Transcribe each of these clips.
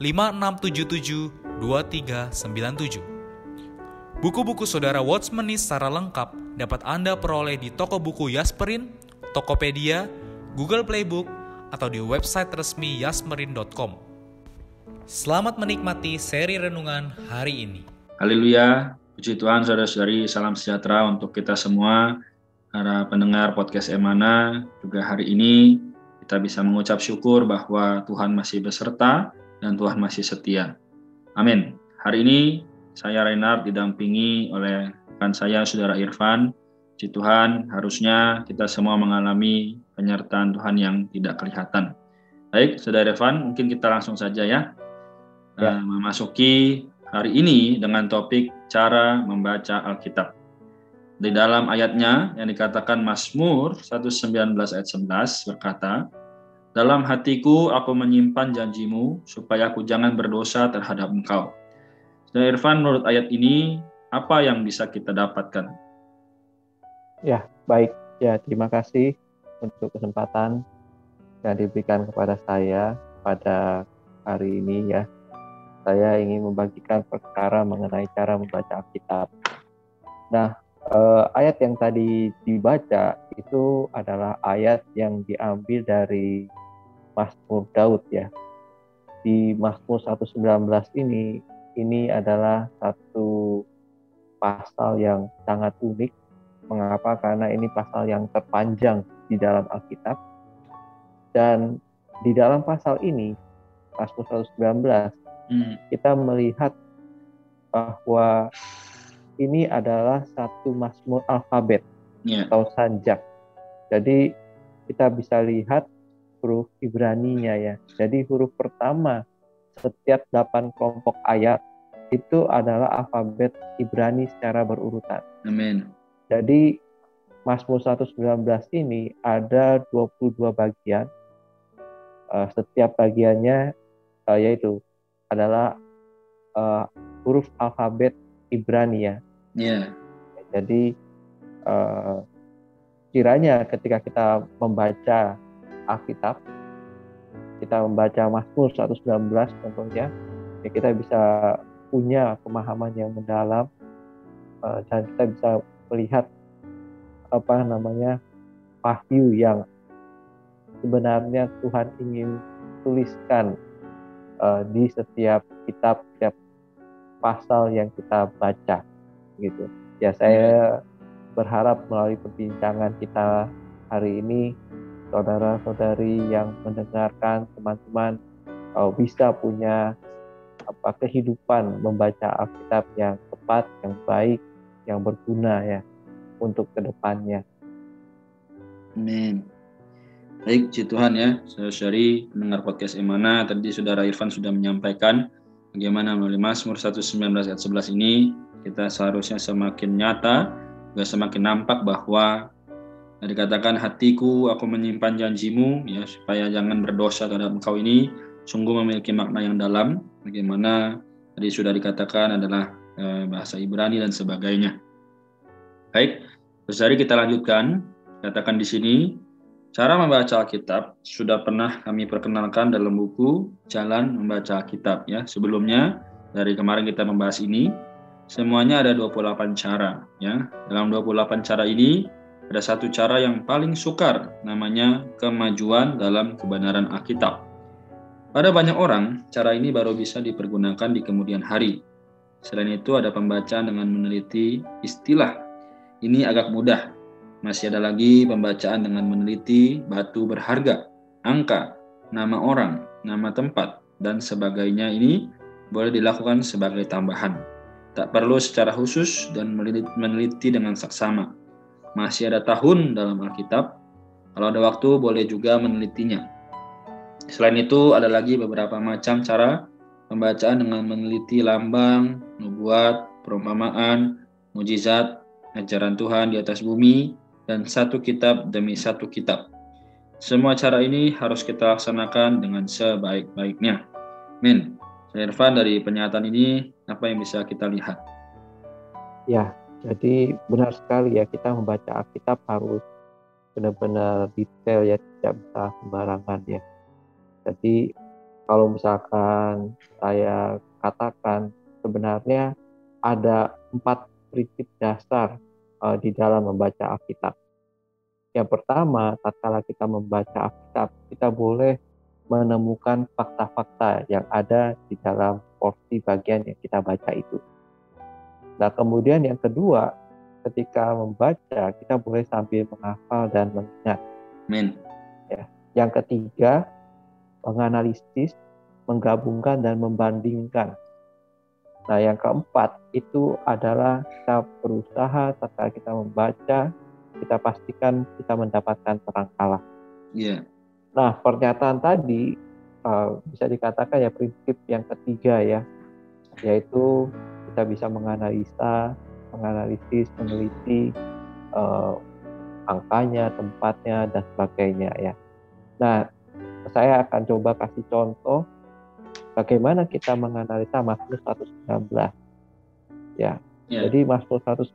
5677 2397. Buku-buku saudara Watchmeni secara lengkap dapat Anda peroleh di toko buku Yasmerin, Tokopedia, Google Playbook, atau di website resmi yasmerin.com. Selamat menikmati seri renungan hari ini. Haleluya, puji Tuhan saudara-saudari, salam sejahtera untuk kita semua, para pendengar podcast Emana. Juga hari ini kita bisa mengucap syukur bahwa Tuhan masih beserta dan Tuhan masih setia. Amin. Hari ini saya Renard didampingi oleh rekan saya Saudara Irfan. Puji Tuhan, harusnya kita semua mengalami penyertaan Tuhan yang tidak kelihatan. Baik, Saudara Irfan, mungkin kita langsung saja ya, ya. Uh, memasuki hari ini dengan topik cara membaca Alkitab. Di dalam ayatnya yang dikatakan Mazmur 119 ayat 11 berkata, dalam hatiku aku menyimpan janjimu supaya aku jangan berdosa terhadap engkau. Dan Irfan, menurut ayat ini, apa yang bisa kita dapatkan? Ya, baik. Ya, terima kasih untuk kesempatan yang diberikan kepada saya pada hari ini ya. Saya ingin membagikan perkara mengenai cara membaca Alkitab. Nah, eh, ayat yang tadi dibaca itu adalah ayat yang diambil dari Mazmur Daud ya. Di Mazmur 119 ini ini adalah satu pasal yang sangat unik. Mengapa? Karena ini pasal yang terpanjang di dalam Alkitab. Dan di dalam pasal ini, Mazmur 119, hmm. kita melihat bahwa ini adalah satu Mazmur alfabet yeah. atau sanjak. Jadi kita bisa lihat huruf Ibrani-nya ya. Jadi huruf pertama setiap delapan kelompok ayat itu adalah alfabet Ibrani secara berurutan. Amin. Jadi Mazmur 119 ini ada 22 bagian. Uh, setiap bagiannya uh, yaitu adalah uh, huruf alfabet Ibrani ya. Yeah. Jadi uh, kiranya ketika kita membaca Alkitab, kita membaca Mazmur 119 contohnya, ya kita bisa punya pemahaman yang mendalam uh, dan kita bisa melihat apa namanya wahyu yang sebenarnya Tuhan ingin tuliskan uh, di setiap kitab, setiap pasal yang kita baca, gitu. Ya saya berharap melalui perbincangan kita hari ini saudara-saudari yang mendengarkan teman-teman uh, bisa punya apa kehidupan membaca Alkitab yang tepat, yang baik, yang berguna ya untuk ke depannya. Amin. Baik, Puji Tuhan ya, saudari pendengar podcast Emana, tadi saudara Irfan sudah menyampaikan bagaimana melalui Mazmur 119 ayat 11 ini kita seharusnya semakin nyata, juga semakin nampak bahwa dikatakan hatiku aku menyimpan janjimu ya supaya jangan berdosa terhadap engkau ini sungguh memiliki makna yang dalam bagaimana tadi sudah dikatakan adalah e, bahasa Ibrani dan sebagainya. Baik, terus hari kita lanjutkan katakan di sini cara membaca Alkitab sudah pernah kami perkenalkan dalam buku Jalan Membaca Alkitab ya. Sebelumnya dari kemarin kita membahas ini semuanya ada 28 cara ya. Dalam 28 cara ini ada satu cara yang paling sukar, namanya kemajuan dalam kebenaran Alkitab. Pada banyak orang, cara ini baru bisa dipergunakan di kemudian hari. Selain itu, ada pembacaan dengan meneliti istilah. Ini agak mudah. Masih ada lagi pembacaan dengan meneliti batu berharga, angka, nama orang, nama tempat, dan sebagainya ini boleh dilakukan sebagai tambahan. Tak perlu secara khusus dan meneliti dengan saksama. Masih ada tahun dalam Alkitab. Kalau ada waktu, boleh juga menelitinya. Selain itu, ada lagi beberapa macam cara pembacaan dengan meneliti lambang, nubuat, perumpamaan, mujizat, ajaran Tuhan di atas bumi, dan satu kitab demi satu kitab. Semua cara ini harus kita laksanakan dengan sebaik-baiknya. Min, saya Irfan dari pernyataan ini, apa yang bisa kita lihat? Ya, jadi benar sekali ya, kita membaca Alkitab harus benar-benar detail ya, tidak bisa sembarangan ya jadi kalau misalkan saya katakan sebenarnya ada empat prinsip dasar uh, di dalam membaca Alkitab. Yang pertama, tatkala kita membaca Alkitab, kita boleh menemukan fakta-fakta yang ada di dalam porsi bagian yang kita baca itu. Nah, kemudian yang kedua, ketika membaca, kita boleh sambil menghafal dan mengingat. Amin. Ya. Yang ketiga, menganalisis, menggabungkan dan membandingkan. Nah, yang keempat itu adalah kita berusaha saat kita membaca, kita pastikan kita mendapatkan terang Allah. Iya. Yeah. Nah, pernyataan tadi uh, bisa dikatakan ya prinsip yang ketiga ya, yaitu kita bisa menganalisa, menganalisis, meneliti uh, angkanya, tempatnya dan sebagainya ya. Nah, saya akan coba kasih contoh bagaimana kita menganalisa Mazmur 119. Ya. Yeah. Jadi Mazmur 119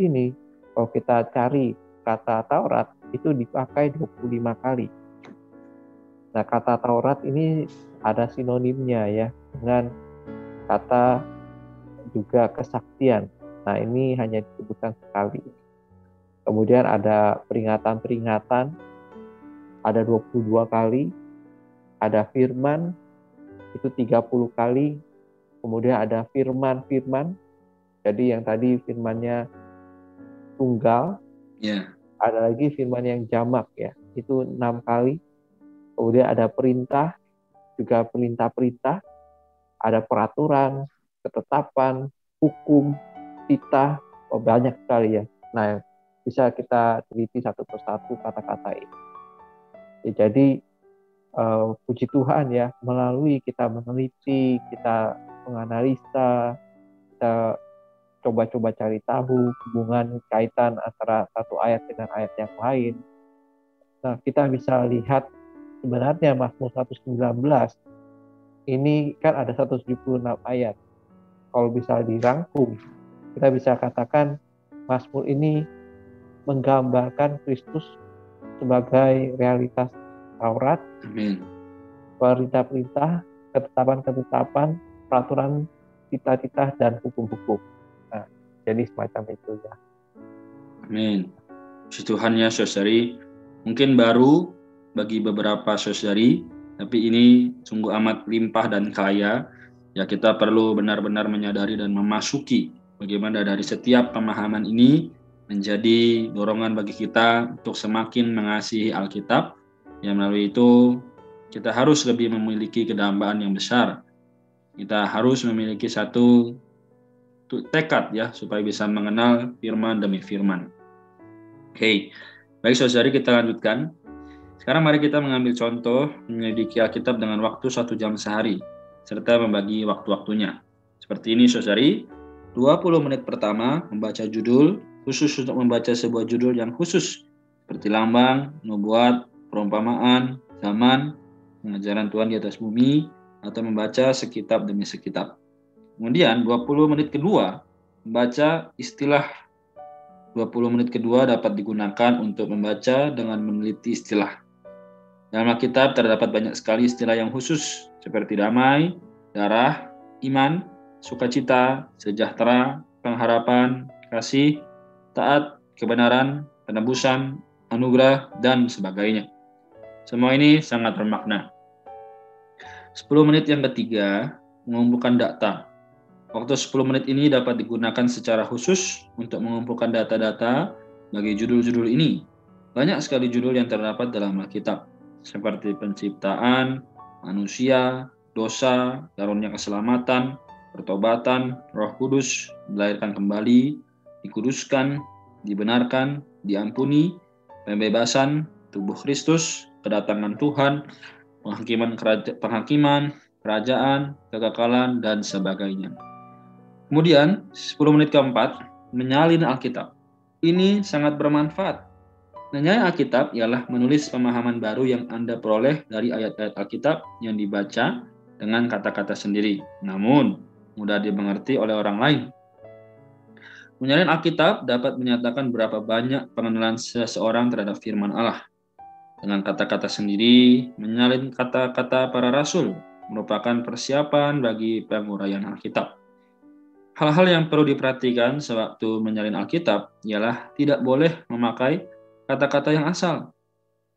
ini kalau kita cari kata Taurat itu dipakai 25 kali. Nah, kata Taurat ini ada sinonimnya ya dengan kata juga kesaktian. Nah, ini hanya disebutkan sekali. Kemudian ada peringatan-peringatan ada 22 kali, ada firman itu 30 kali, kemudian ada firman-firman. Jadi yang tadi firmannya tunggal, yeah. ada lagi firman yang jamak ya, itu enam kali. Kemudian ada perintah, juga perintah-perintah, ada peraturan, ketetapan, hukum, titah, oh banyak sekali ya. Nah, bisa kita teliti satu persatu kata-kata ini. Ya, jadi uh, puji Tuhan ya melalui kita meneliti, kita menganalisa, kita coba-coba cari tahu hubungan kaitan antara satu ayat dengan ayat yang lain. Nah, kita bisa lihat sebenarnya Mazmur 119 ini kan ada 176 ayat. Kalau bisa dirangkum, kita bisa katakan Mazmur ini menggambarkan Kristus sebagai realitas Taurat, Amin. perintah-perintah, ketetapan-ketetapan, peraturan cita-cita dan hukum-hukum. Nah, jadi semacam itu ya. Amin. Puji Tuhan ya saudari, mungkin baru bagi beberapa saudari, tapi ini sungguh amat limpah dan kaya. Ya kita perlu benar-benar menyadari dan memasuki bagaimana dari setiap pemahaman ini menjadi dorongan bagi kita untuk semakin mengasihi Alkitab yang melalui itu kita harus lebih memiliki kedambaan yang besar. Kita harus memiliki satu tekad ya supaya bisa mengenal firman demi firman. Oke, okay. baik saudari kita lanjutkan. Sekarang mari kita mengambil contoh menyelidiki Alkitab dengan waktu satu jam sehari serta membagi waktu-waktunya. Seperti ini saudari, 20 menit pertama membaca judul khusus untuk membaca sebuah judul yang khusus seperti lambang, nubuat, perumpamaan, zaman, pengajaran Tuhan di atas bumi, atau membaca sekitab demi sekitab. Kemudian 20 menit kedua, membaca istilah 20 menit kedua dapat digunakan untuk membaca dengan meneliti istilah. Dalam Alkitab terdapat banyak sekali istilah yang khusus, seperti damai, darah, iman, sukacita, sejahtera, pengharapan, kasih, taat, kebenaran, penebusan, anugerah, dan sebagainya. Semua ini sangat bermakna. 10 menit yang ketiga, mengumpulkan data. Waktu 10 menit ini dapat digunakan secara khusus untuk mengumpulkan data-data bagi judul-judul ini. Banyak sekali judul yang terdapat dalam Alkitab, seperti penciptaan, manusia, dosa, karunia keselamatan, pertobatan, roh kudus, dilahirkan kembali, dikuduskan, dibenarkan, diampuni, pembebasan, tubuh Kristus, kedatangan Tuhan, penghakiman, keraja, penghakiman kerajaan, kekekalan, dan sebagainya. Kemudian, 10 menit keempat, menyalin Alkitab. Ini sangat bermanfaat. Menyalin Alkitab ialah menulis pemahaman baru yang Anda peroleh dari ayat-ayat Alkitab yang dibaca dengan kata-kata sendiri, namun mudah dimengerti oleh orang lain. Menyalin Alkitab dapat menyatakan berapa banyak pengenalan seseorang terhadap firman Allah. Dengan kata-kata sendiri, menyalin kata-kata para rasul merupakan persiapan bagi penguraian Alkitab. Hal-hal yang perlu diperhatikan sewaktu menyalin Alkitab ialah tidak boleh memakai kata-kata yang asal,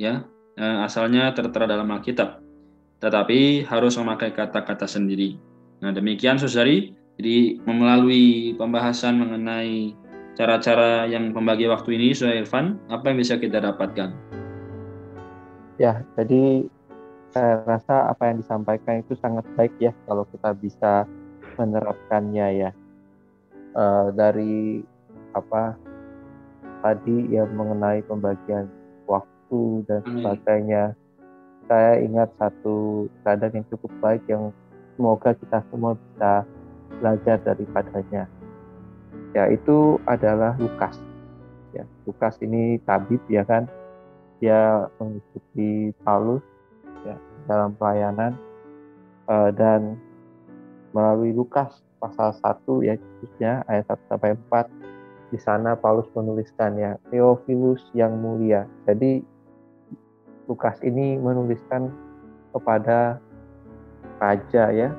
ya asalnya tertera dalam Alkitab, tetapi harus memakai kata-kata sendiri. Nah demikian Susari, jadi melalui pembahasan mengenai cara-cara yang pembagi waktu ini, Saudara Irfan, apa yang bisa kita dapatkan? Ya, jadi saya rasa apa yang disampaikan itu sangat baik ya kalau kita bisa menerapkannya ya uh, dari apa tadi ya mengenai pembagian waktu dan sebagainya. Saya ingat satu keadaan yang cukup baik yang semoga kita semua bisa belajar daripadanya. Ya itu adalah Lukas. Ya, Lukas ini tabib ya kan. Dia mengikuti Paulus ya dalam pelayanan uh, dan melalui Lukas pasal 1 ya khususnya ayat 1 sampai 4 di sana Paulus menuliskan ya Theophilus yang mulia. Jadi Lukas ini menuliskan kepada raja ya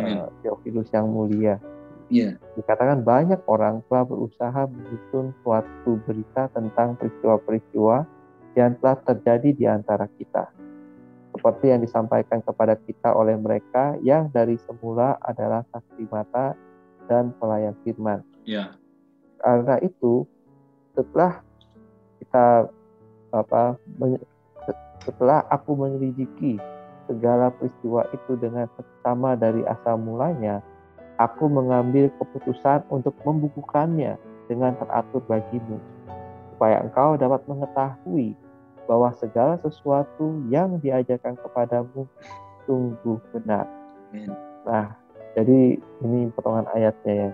yeah. Theophilus yang mulia. Yeah. Dikatakan banyak orang telah berusaha menyusun suatu berita tentang peristiwa-peristiwa yang telah terjadi di antara kita seperti yang disampaikan kepada kita oleh mereka yang dari semula adalah saksi mata dan pelayan firman. Ya. Karena itu, setelah kita apa setelah aku menyelidiki segala peristiwa itu dengan seksama dari asal mulanya, aku mengambil keputusan untuk membukukannya dengan teratur bagimu, supaya engkau dapat mengetahui bahwa segala sesuatu yang diajarkan kepadamu sungguh benar. Nah, jadi ini potongan ayatnya ya.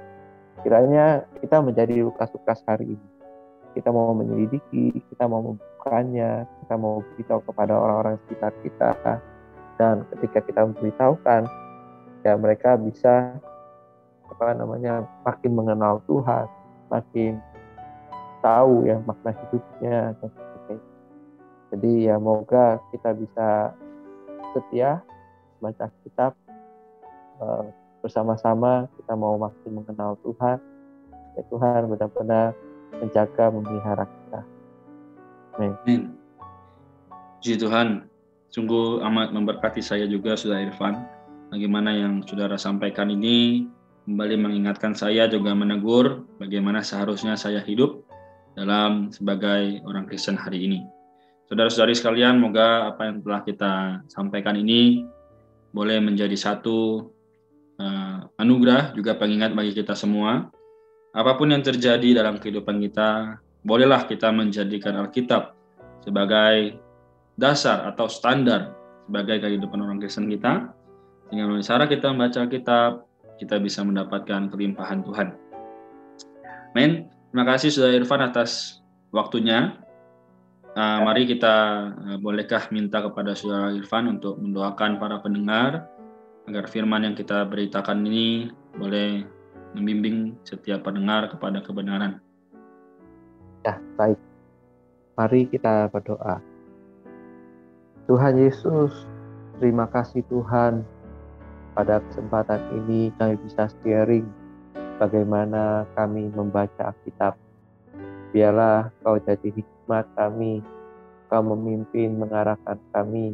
Kiranya kita menjadi Lukas-Lukas hari ini. Kita mau menyelidiki, kita mau membukanya, kita mau beritahu kepada orang-orang sekitar kita. Dan ketika kita memberitahukan, ya mereka bisa apa namanya makin mengenal Tuhan, makin tahu ya makna hidupnya jadi ya moga kita bisa setia baca kitab uh, bersama-sama kita mau makin mengenal Tuhan. Ya Tuhan benar-benar menjaga memelihara kita. Amin. Puji Tuhan, sungguh amat memberkati saya juga Saudara Irfan. Bagaimana yang saudara sampaikan ini kembali mengingatkan saya juga menegur bagaimana seharusnya saya hidup dalam sebagai orang Kristen hari ini. Saudara-saudari sekalian, moga apa yang telah kita sampaikan ini boleh menjadi satu anugerah juga pengingat bagi kita semua. Apa pun yang terjadi dalam kehidupan kita, bolehlah kita menjadikan Alkitab sebagai dasar atau standar sebagai kehidupan orang Kristen kita. Melalui cara kita membaca Alkitab, kita bisa mendapatkan kelimpahan Tuhan. Amin. Terima kasih Saudara Irfan atas waktunya. Uh, mari kita uh, bolehkah minta kepada Saudara Irfan untuk mendoakan para pendengar agar firman yang kita beritakan ini boleh membimbing setiap pendengar kepada kebenaran. Ya, baik. Mari kita berdoa. Tuhan Yesus, terima kasih Tuhan pada kesempatan ini kami bisa sharing bagaimana kami membaca Alkitab. Biarlah kau jadi hikmat kami, Kau memimpin mengarahkan kami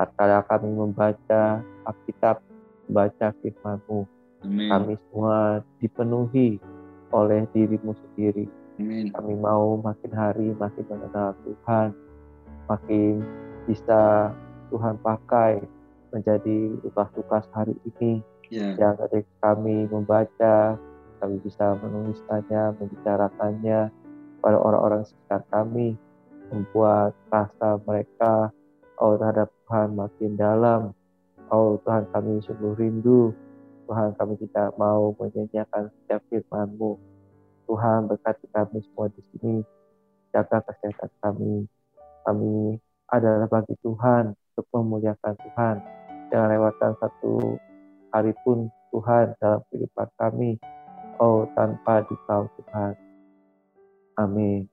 tatkala kami membaca Alkitab, membaca firman-Mu. Kami semua dipenuhi oleh dirimu sendiri. Amin. Kami mau makin hari makin mengenal Tuhan, makin bisa Tuhan pakai menjadi tugas-tugas hari ini. Yeah. Yang ketika kami membaca, kami bisa menuliskannya, membicarakannya pada orang-orang sekitar kami, membuat rasa mereka oh terhadap Tuhan makin dalam. Oh Tuhan kami sungguh rindu. Tuhan kami tidak mau menyanyiakan setiap firman-Mu. Tuhan berkati kami semua di sini. Jaga kesehatan kami. Kami adalah bagi Tuhan untuk memuliakan Tuhan. Jangan lewatkan satu hari pun Tuhan dalam kehidupan kami. Oh tanpa dikau Tuhan. Amin.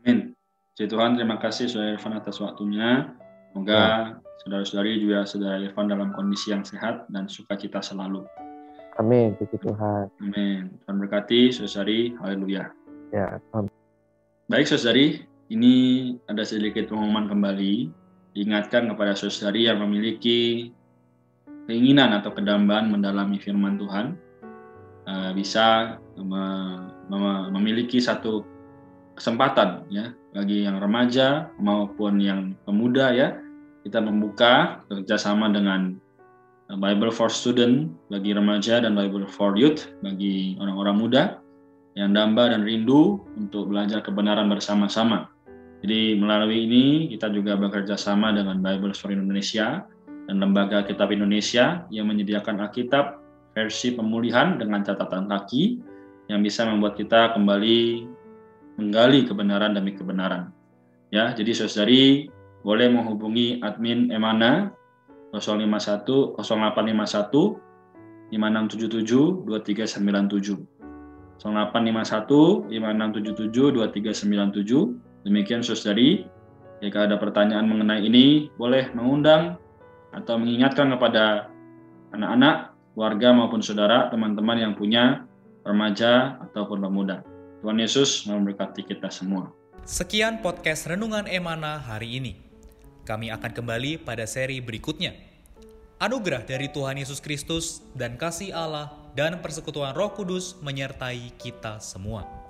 Amin. Puji Tuhan, terima kasih Saudara Irfan atas waktunya. Semoga ya. saudara-saudari juga Saudara Irfan dalam kondisi yang sehat dan sukacita selalu. Amin, puji Tuhan. Amin. Tuhan berkati, saudari. Haleluya. Ya, amin. Baik, saudari. Ini ada sedikit pengumuman kembali. Diingatkan kepada saudari yang memiliki keinginan atau kedambaan mendalami firman Tuhan, eh, bisa memiliki satu kesempatan ya bagi yang remaja maupun yang pemuda ya kita membuka kerjasama dengan uh, Bible for Student bagi remaja dan Bible for Youth bagi orang-orang muda yang damba dan rindu untuk belajar kebenaran bersama-sama. Jadi melalui ini kita juga bekerja sama dengan Bible for Indonesia dan Lembaga Kitab Indonesia yang menyediakan Alkitab versi pemulihan dengan catatan kaki yang bisa membuat kita kembali menggali kebenaran demi kebenaran. Ya, jadi saudari boleh menghubungi admin Emana 051 0851 5677 2397 0851 5677 2397 demikian saudari jika ada pertanyaan mengenai ini boleh mengundang atau mengingatkan kepada anak-anak, keluarga maupun saudara, teman-teman yang punya remaja ataupun pemuda. Tuhan Yesus memberkati kita semua. Sekian podcast Renungan Emana hari ini. Kami akan kembali pada seri berikutnya. Anugerah dari Tuhan Yesus Kristus dan kasih Allah dan persekutuan Roh Kudus menyertai kita semua.